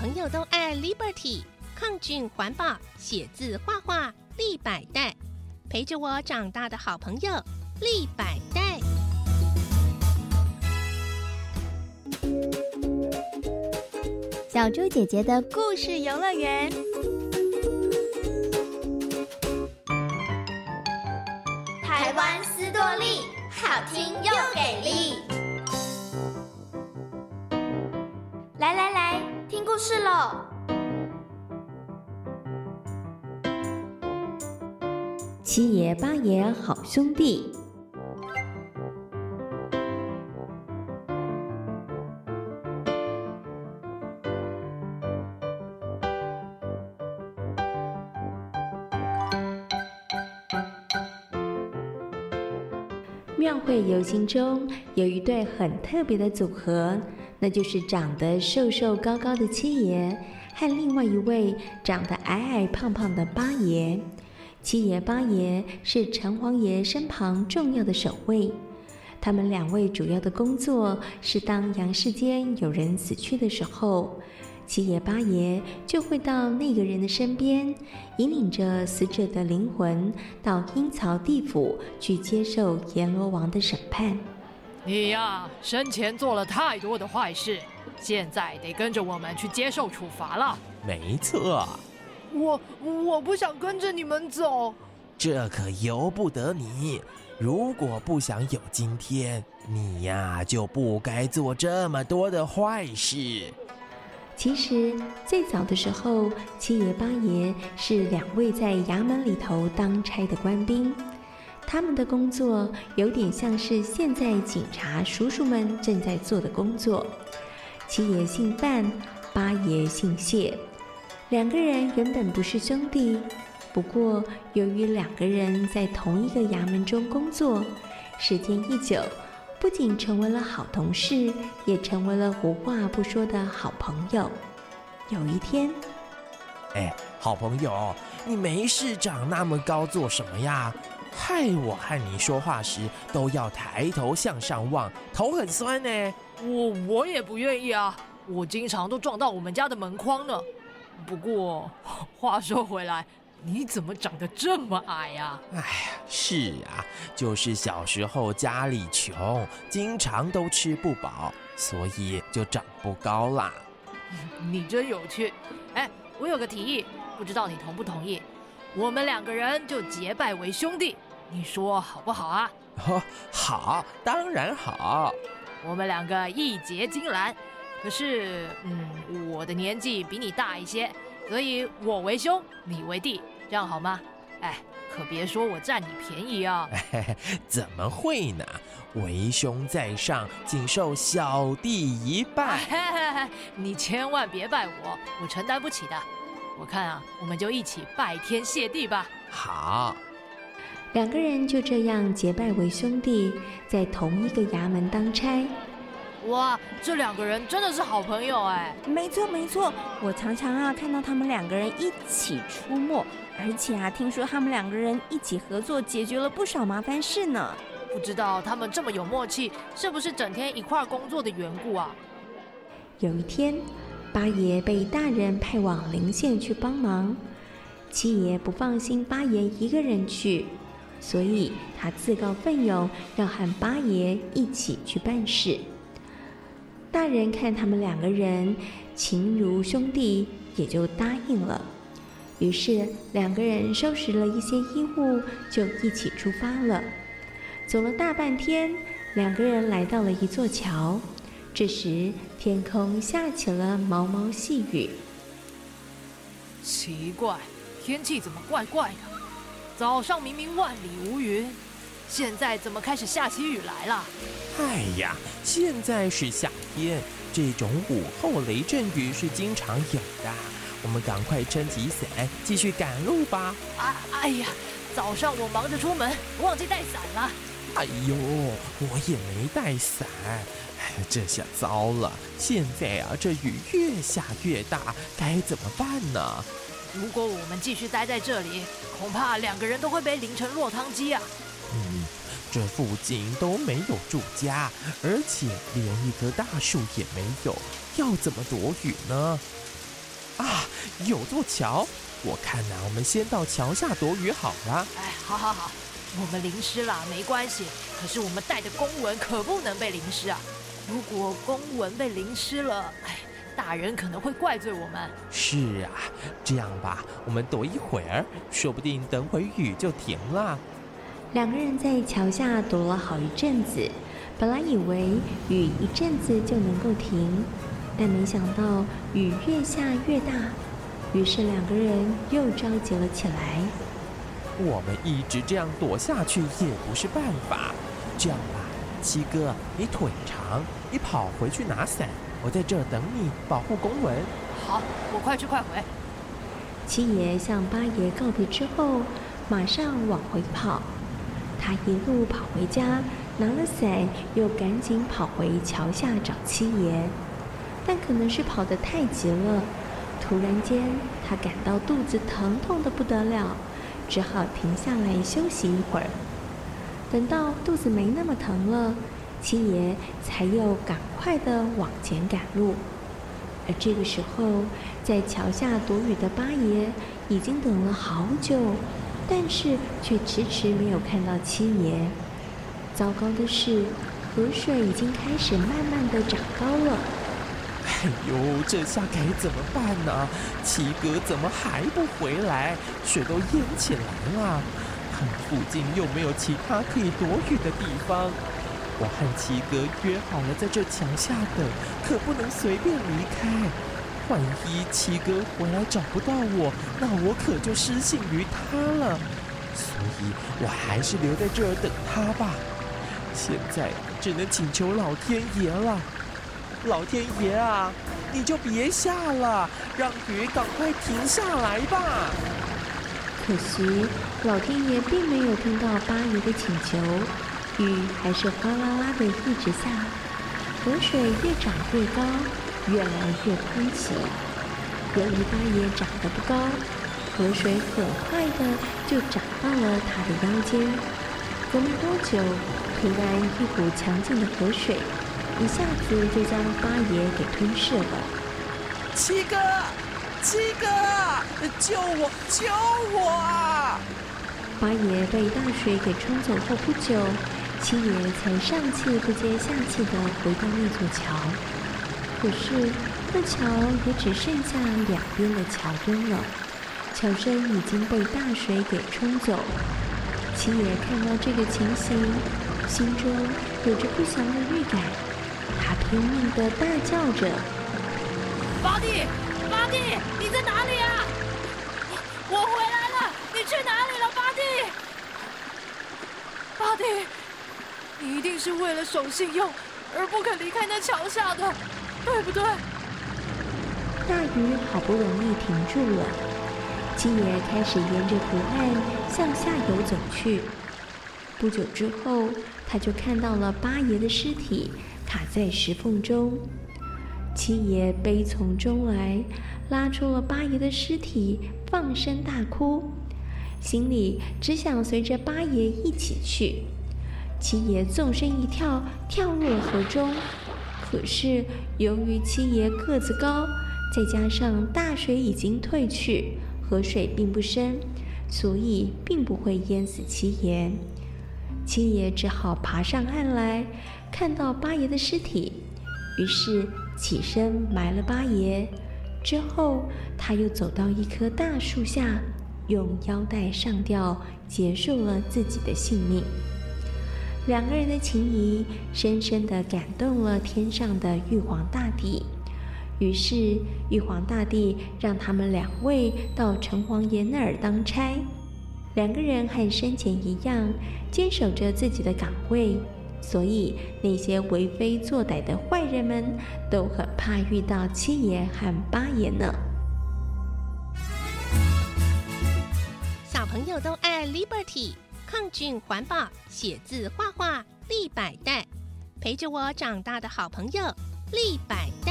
朋友都爱 Liberty，抗菌环保，写字画画立百代，陪着我长大的好朋友立百代。小猪姐姐的故事游乐园，台湾思多利，好听又给力。来来来，听故事喽！七爷八爷好兄弟。庙会游行中有一对很特别的组合。那就是长得瘦瘦高高的七爷和另外一位长得矮矮胖胖的八爷。七爷八爷是城隍爷身旁重要的守卫，他们两位主要的工作是当阳世间有人死去的时候，七爷八爷就会到那个人的身边，引领着死者的灵魂到阴曹地府去接受阎罗王的审判。你呀，生前做了太多的坏事，现在得跟着我们去接受处罚了。没错，我我不想跟着你们走，这可由不得你。如果不想有今天，你呀就不该做这么多的坏事。其实最早的时候，七爷八爷是两位在衙门里头当差的官兵。他们的工作有点像是现在警察叔叔们正在做的工作。七爷姓范，八爷姓谢，两个人原本不是兄弟，不过由于两个人在同一个衙门中工作，时间一久，不仅成为了好同事，也成为了无话不说的好朋友。有一天，哎，好朋友，你没事长那么高做什么呀？害我和你说话时都要抬头向上望，头很酸呢。我我也不愿意啊，我经常都撞到我们家的门框呢。不过话说回来，你怎么长得这么矮呀？哎呀，是啊，就是小时候家里穷，经常都吃不饱，所以就长不高啦。你真有趣。哎，我有个提议，不知道你同不同意？我们两个人就结拜为兄弟，你说好不好啊？哦，好，当然好。我们两个义结金兰，可是，嗯，我的年纪比你大一些，所以我为兄，你为弟，这样好吗？哎，可别说我占你便宜啊！怎么会呢？为兄在上，仅受小弟一拜。你千万别拜我，我承担不起的。我看啊，我们就一起拜天谢地吧。好，两个人就这样结拜为兄弟，在同一个衙门当差。哇，这两个人真的是好朋友哎！没错没错，我常常啊看到他们两个人一起出没，而且啊听说他们两个人一起合作解决了不少麻烦事呢。不知道他们这么有默契，是不是整天一块工作的缘故啊？有一天。八爷被大人派往临县去帮忙，七爷不放心八爷一个人去，所以他自告奋勇，要和八爷一起去办事。大人看他们两个人情如兄弟，也就答应了。于是两个人收拾了一些衣物，就一起出发了。走了大半天，两个人来到了一座桥。这时，天空下起了毛毛细雨。奇怪，天气怎么怪怪的？早上明明万里无云，现在怎么开始下起雨来了？哎呀，现在是夏天，这种午后雷阵雨是经常有的。我们赶快撑起伞，继续赶路吧。啊，哎呀，早上我忙着出门，忘记带伞了。哎呦，我也没带伞。这下糟了！现在啊，这雨越下越大，该怎么办呢？如果我们继续待在这里，恐怕两个人都会被淋成落汤鸡啊！嗯，这附近都没有住家，而且连一棵大树也没有，要怎么躲雨呢？啊，有座桥，我看呐、我们先到桥下躲雨好了。哎，好好好，我们淋湿了没关系，可是我们带的公文可不能被淋湿啊！如果公文被淋湿了，哎，大人可能会怪罪我们。是啊，这样吧，我们躲一会儿，说不定等会雨就停了。两个人在桥下躲了好一阵子，本来以为雨一阵子就能够停。但没想到雨越下越大，于是两个人又着急了起来。我们一直这样躲下去也不是办法。这样吧，七哥，你腿长，你跑回去拿伞，我在这儿等你，保护公文。好，我快去快回。七爷向八爷告别之后，马上往回跑。他一路跑回家，拿了伞，又赶紧跑回桥下找七爷。但可能是跑得太急了，突然间他感到肚子疼痛的不得了，只好停下来休息一会儿。等到肚子没那么疼了，七爷才又赶快地往前赶路。而这个时候，在桥下躲雨的八爷已经等了好久，但是却迟迟没有看到七爷。糟糕的是，河水已经开始慢慢地长高了。哎呦，这下该怎么办呢？七哥怎么还不回来？水都淹起来了，附近又没有其他可以躲雨的地方。我和七哥约好了在这桥下等，可不能随便离开。万一七哥回来找不到我，那我可就失信于他了。所以我还是留在这儿等他吧。现在只能请求老天爷了。老天爷啊，你就别下了，让雨赶快停下来吧。可惜老天爷并没有听到八爷的请求，雨还是哗啦啦的一直下，河水越涨越高，越来越宽起。由于八爷长得不高，河水很快的就涨到了他的腰间。没多久，突然一股强劲的河水。一下子就将八爷给吞噬了。七哥，七哥，救我，救我啊！八爷被大水给冲走后不久，七爷才上气不接下气的回到那座桥。可是，那桥也只剩下两边的桥墩了，桥身已经被大水给冲走。七爷看到这个情形，心中有着不祥的预感。他拼命的大叫着：“八弟，八弟，你在哪里啊？我回来了，你去哪里了，八弟？八弟，你一定是为了守信用而不肯离开那桥下的，对不对？”大雨好不容易停住了，七爷开始沿着河岸向下游走去。不久之后，他就看到了八爷的尸体。卡在石缝中，七爷悲从中来，拉出了八爷的尸体，放声大哭，心里只想随着八爷一起去。七爷纵身一跳，跳入了河中。可是由于七爷个子高，再加上大水已经退去，河水并不深，所以并不会淹死七爷。七爷只好爬上岸来。看到八爷的尸体，于是起身埋了八爷。之后，他又走到一棵大树下，用腰带上吊，结束了自己的性命。两个人的情谊深深地感动了天上的玉皇大帝，于是玉皇大帝让他们两位到城隍爷那儿当差。两个人和生前一样，坚守着自己的岗位。所以，那些为非作歹的坏人们都很怕遇到七爷和八爷呢。小朋友都爱 Liberty，抗菌环保，写字画画立百代，陪着我长大的好朋友立百代。